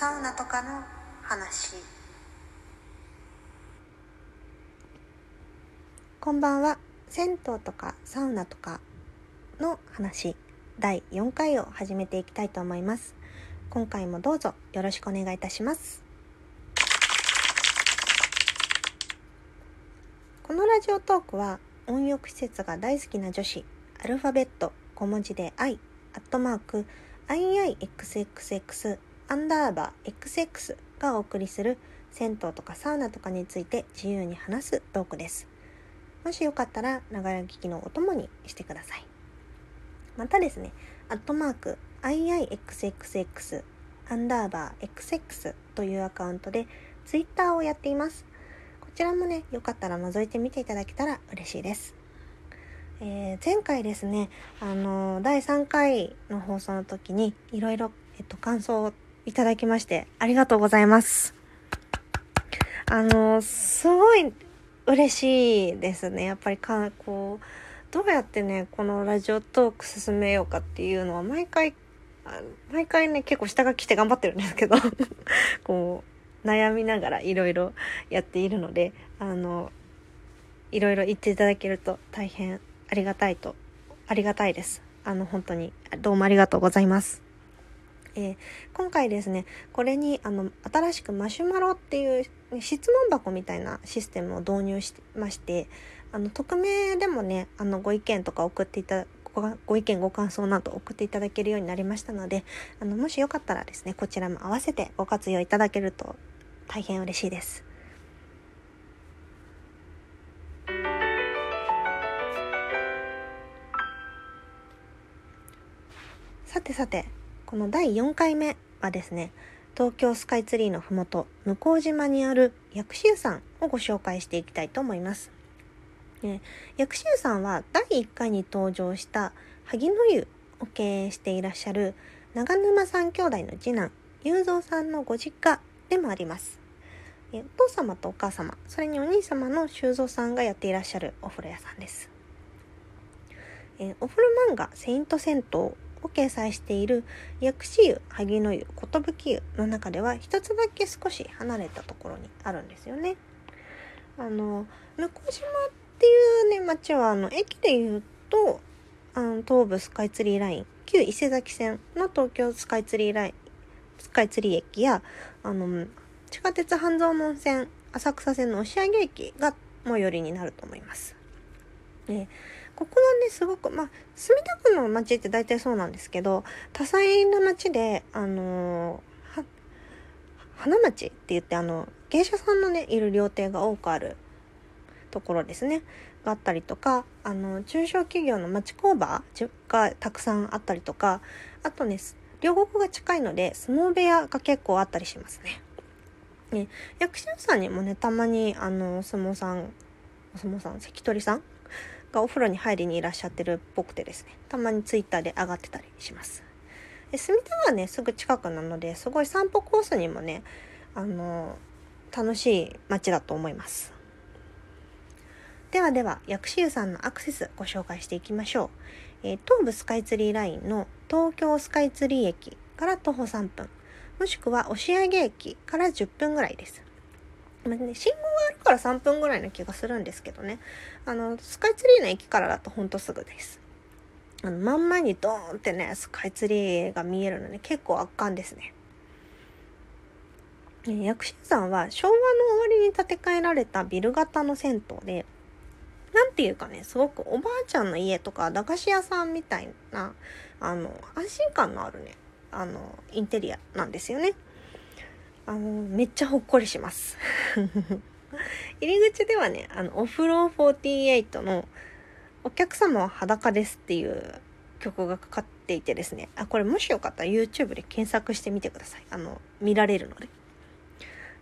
サウナとかの話。こんばんは。銭湯とかサウナとかの話。第4回を始めていきたいと思います。今回もどうぞよろしくお願いいたします。このラジオトークは温浴施設が大好きな女子アルファベット小文字で i アットマーク iixxx アンダーバー xx がお送りする銭湯とかサウナとかについて自由に話すトークです。もしよかったらながら聞きのお供にしてください。またですねアットマーク iixxx アンダーバー xx というアカウントでツイッターをやっています。こちらもね、よかったら覗いてみていただけたら嬉しいです。えー、前回ですね、あのー、第3回の放送の時に、いろいろ、えっと、感想をいただきまして、ありがとうございます。あの、すごい嬉しいですね。やっぱりか、こう、どうやってね、このラジオトーク進めようかっていうのは、毎回、毎回ね、結構下が来て頑張ってるんですけど こう、悩みながらいろいろやっているのであのいろいろ言っていただけると大変ありがたいとありがたいですあの本当にどうもありがとうございますえー、今回ですねこれにあの新しくマシュマロっていう質問箱みたいなシステムを導入しましてあの匿名でもねあのご意見とか送っていたご意見ご感想など送っていただけるようになりましたのであのもしよかったらですねこちらも合わせてご活用いただけると大変嬉しいです。さてさて、この第4回目はですね、東京スカイツリーのふもと、向島にある薬師湯さんをご紹介していきたいと思います。ね、薬師湯さんは第1回に登場した萩の湯を経営していらっしゃる長沼三兄弟の次男、雄三さんのご実家でもあります。お父様とお母様それにお兄様の修造さんがやっていらっしゃるお風呂屋さんです、えお風呂漫画「セイント銭湯」を掲載している薬師湯萩の湯寿湯の中では一つだけ少し離れたところにあるんですよねあの向島っていうね町はあの駅でいうとあの東武スカイツリーライン旧伊勢崎線の東京スカイツリーラインスカイツリー駅やあの地下鉄半蔵門線浅草線の押上駅が最寄りになると思います。でここはねすごくまあ墨田区の街って大体そうなんですけど多彩な街であのー、花町って言ってあの芸者さんのねいる料亭が多くあるところですねがあったりとかあの中小企業の町工場がたくさんあったりとかあとね両国が近いので相撲部屋が結構あったりしますね。ね、役者さんにもね、たまに、あの、相撲さん、お相撲さん、関取さんがお風呂に入りにいらっしゃってるっぽくてですね、たまにツイッターで上がってたりします。で隅田はね、すぐ近くなので、すごい散歩コースにもね、あの、楽しい街だと思います。ではでは、薬師湯さんのアクセスご紹介していきましょう。えー、東武スカイツリーラインの東京スカイツリー駅から徒歩3分。もしくは押上駅から10分ぐらいです。まね、信号があるから3分ぐらいな気がするんですけどね。あの、スカイツリーの駅からだとほんとすぐです。あの、真ん前にドーンってね、スカイツリーが見えるの、ね、結構圧巻ですね。薬師山は昭和の終わりに建て替えられたビル型の銭湯で、なんていうかね、すごくおばあちゃんの家とか駄菓子屋さんみたいな、あの、安心感のあるね、あのインテリアなんですよねあのめっちゃほっこりします。入り口ではねあのお風呂48の「お客様は裸です」っていう曲がかかっていてですね。あこれもしよかったら YouTube で検索してみてください。あの見られるので。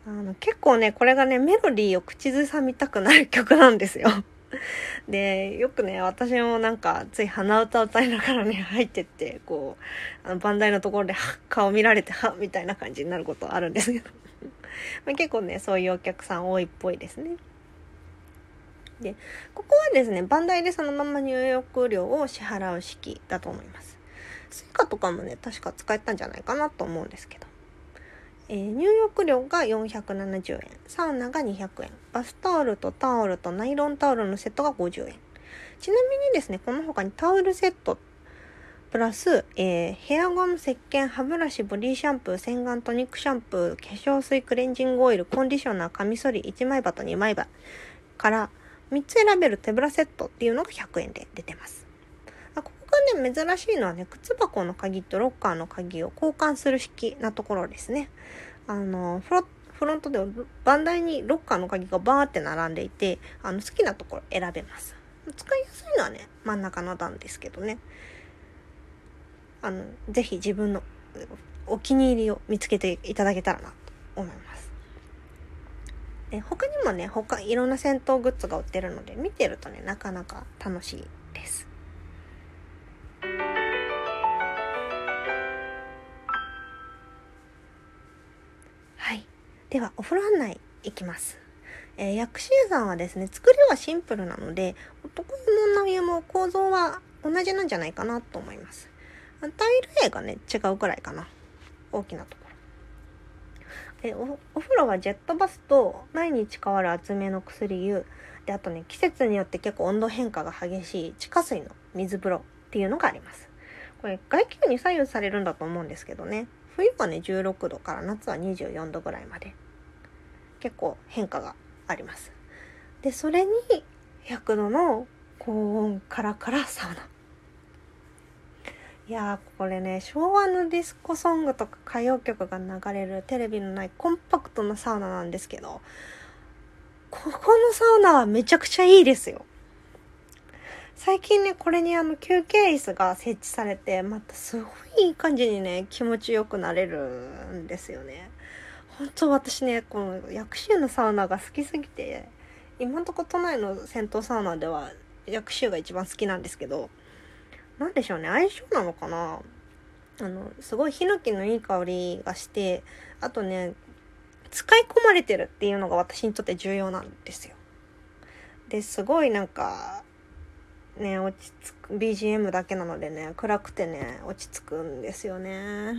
あの結構ねこれがねメロディーを口ずさみたくなる曲なんですよ。で、よくね、私もなんか、つい鼻歌歌いながらね、入ってって、こう、あの、バンダイのところで、顔見られて、はみたいな感じになることあるんですけど。まあ、結構ね、そういうお客さん多いっぽいですね。で、ここはですね、バンダイでそのまま入浴料を支払う式だと思います。 Suica とかもね、確か使えたんじゃないかなと思うんですけど。えー、入浴料が470円サウナが200円バスタオルとタオルとナイロンタオルのセットが50円ちなみにですねこの他にタオルセットプラス、えー、ヘアゴム、石鹸、歯ブラシ、ボディシャンプー、洗顔、トニックシャンプー、化粧水、クレンジングオイル、コンディショナー、カミソリ、1枚刃と2枚刃から3つ選べる手ぶらセットっていうのが100円で出てます。ここがね、珍しいのはね、靴箱の鍵とロッカーの鍵を交換する式なところですね。あの、フロフロントで番台にロッカーの鍵がバーって並んでいて、あの好きなところ選べます。使いやすいのはね、真ん中の段ですけどね。あの、ぜひ自分のお気に入りを見つけていただけたらなと思います。で他にもね、他いろんな戦闘グッズが売ってるので、見てるとね、なかなか楽しいです。では、お風呂案内いきます。えー、薬師湯さんはですね、作りはシンプルなので、男湯も女湯も構造は同じなんじゃないかなと思います。タイル A がね、違うくらいかな。大きなところ。でお、お風呂はジェットバスと毎日変わる厚めの薬湯。で、あとね、季節によって結構温度変化が激しい地下水の水風呂っていうのがあります。これ外気に左右されるんだと思うんですけどね。冬はね、16度から夏は24度ぐらいまで。結構変化があります。で、それに100度の高温カラカラサウナ。いやこれね昭和のディスコソングとか歌謡曲が流れるテレビのないコンパクトなサウナなんですけどここのサウナはめちゃくちゃいいですよ最近ねこれにあの休憩椅子が設置されてまたすごいいい感じにね気持ちよくなれるんですよね本当私ねこの薬師湯のサウナが好きすぎて今んとこ都内の銭湯サウナでは薬師が一番好きなんですけど何でしょうね相性なのかな？あのすごいヒノキのいい香りがしてあとね使い込まれてるっていうのが私にとって重要なんですよ。ですごいなんかね落ち着く BGM だけなのでね暗くてね落ち着くんですよね。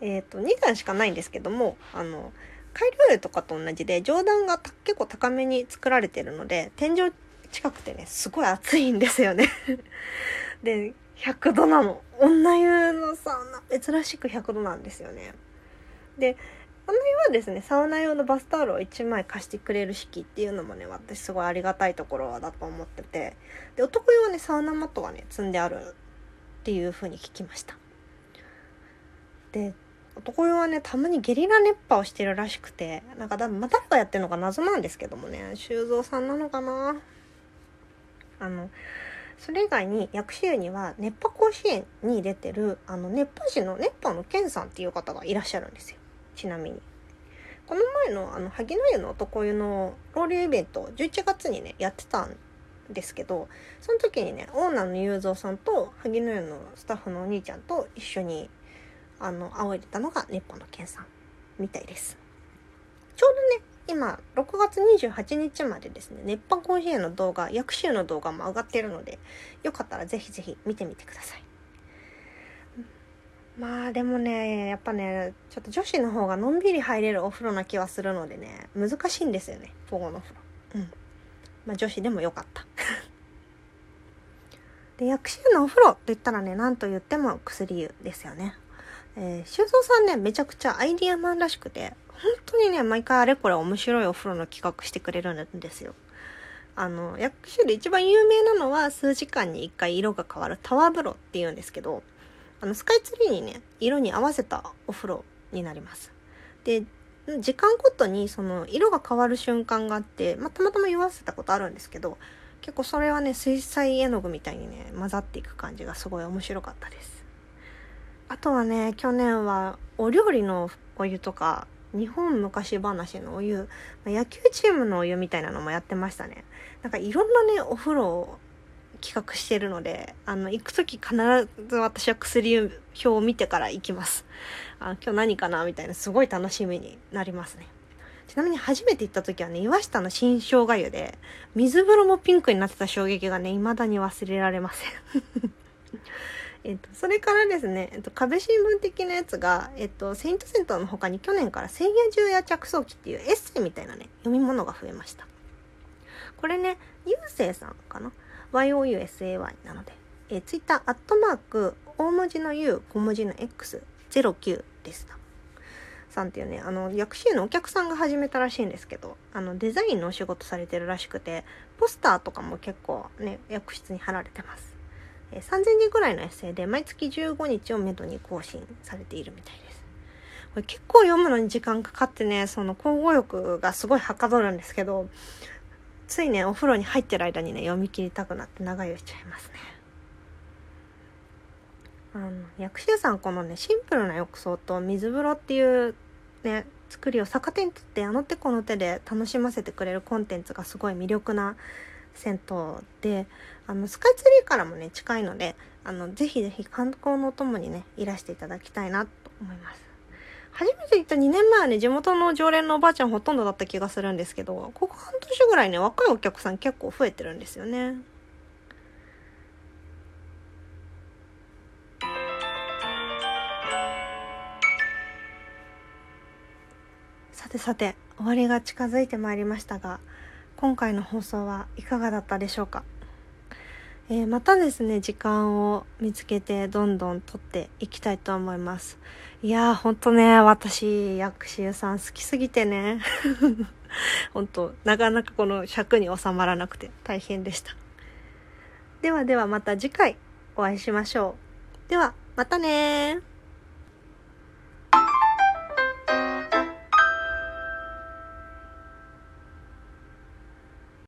えっ、ー、と2段しかないんですけどもあの改良湯とかと同じで上段が結構高めに作られてるので天井近くてね、すごい暑いんですよね で、100度なの。女湯のサウナ、珍しく100度なんですよね。で、女湯はですね、サウナ用のバスタオルを1枚貸してくれる式っていうのもね、私すごいありがたいところだと思ってて、で、男湯はね、サウナマットがね、積んであるっていう風に聞きました。で、男湯はね、たまにゲリラ熱波をしてるらしくて、なんか、また誰がやってるのか謎なんですけどもね、修造さんなのかな？あのそれ以外に薬師湯には熱波甲子園に出てるあの熱波師の熱波の健さんっていう方がいらっしゃるんですよちなみに。この前のあの萩の湯の男湯のロールイベント11月にねやってたんですけどその時にねオーナーの雄三さんと萩の湯のスタッフのお兄ちゃんと一緒にあの仰いでたのが熱波の健さんみたいです。ちょうどね今、6月28日までですね、熱波甲子園の動画、薬師の動画も上がってるので、よかったらぜひぜひ見てみてください。まあでもね、やっぱね、ちょっと女子の方がのんびり入れるお風呂な気はするのでね、難しいんですよね、午後のお風呂。うん。まあ女子でもよかった。で、薬師湯のお風呂と言ったらね、なんと言っても薬湯ですよね。えー、修造さんね、めちゃくちゃアイディアマンらしくて、本当にね、毎回あれこれ面白いお風呂の企画してくれるんですよ。あの、薬種で一番有名なのは数時間に一回色が変わるタワー風呂って言うんですけど、あの、スカイツリーにね、色に合わせたお風呂になります。で、時間ごとにその色が変わる瞬間があって、まあ、たまたま言わせたことあるんですけど、結構それはね、水彩絵の具みたいにね、混ざっていく感じがすごい面白かったです。あとはね、去年はお料理のお湯とか日本昔話のお湯、野球チームのお湯みたいなのもやってましたね。なんかいろんなね、お風呂企画してるので、あの、行く時必ず私は薬表を見てから行きます。あ今日何かなみたいな、すごい楽しみになりますね。ちなみに初めて行った時はね、岩下の新生姜湯で、水風呂もピンクになってた衝撃がね、未だに忘れられません。えっと、それからですね、えっと、壁新聞的なやつが、えっと、セイントセンターの他に去年から千夜獣や着想記っていうエッセイみたいなね、読み物が増えました。これね、ゆうせいさんかな ?yousay なので、えー、ツイッター、アットマーク、大文字の U、小文字の X09 でした。さんっていうね、あの、薬師のお客さんが始めたらしいんですけど、あの、デザインのお仕事されてるらしくて、ポスターとかも結構ね、薬室に貼られてます。えー、3000字ぐらいのエッセイで、毎月15日をめどに更新されているみたいです。これ結構読むのに時間かかってね、その交互欲がすごいはかどるんですけど、ついね、お風呂に入ってる間にね、読み切りたくなって長湯しちゃいますね。あの、薬師さんこのね、シンプルな浴槽と水風呂っていうね、作りを逆手にとってあの手この手で楽しませてくれるコンテンツがすごい魅力な銭湯で、あの、スカイツリーからもね、近いので、あの、ぜひぜひ観光のお供にね、いらしていただきたいなと思います。初めて行った2年前はね、地元の常連のおばあちゃんほとんどだった気がするんですけど、ここ半年ぐらいね、若いお客さん結構増えてるんですよね。さてさて、終わりが近づいてまいりましたが、今回の放送はいかがだったでしょうか？えー、またですね、時間を見つけてどんどん撮っていきたいと思います。いやー、ほんとね、私、薬師湯さん好きすぎてね。ほんと、なかなかこの尺に収まらなくて大変でした。ではではまた次回お会いしましょう。では、またねー。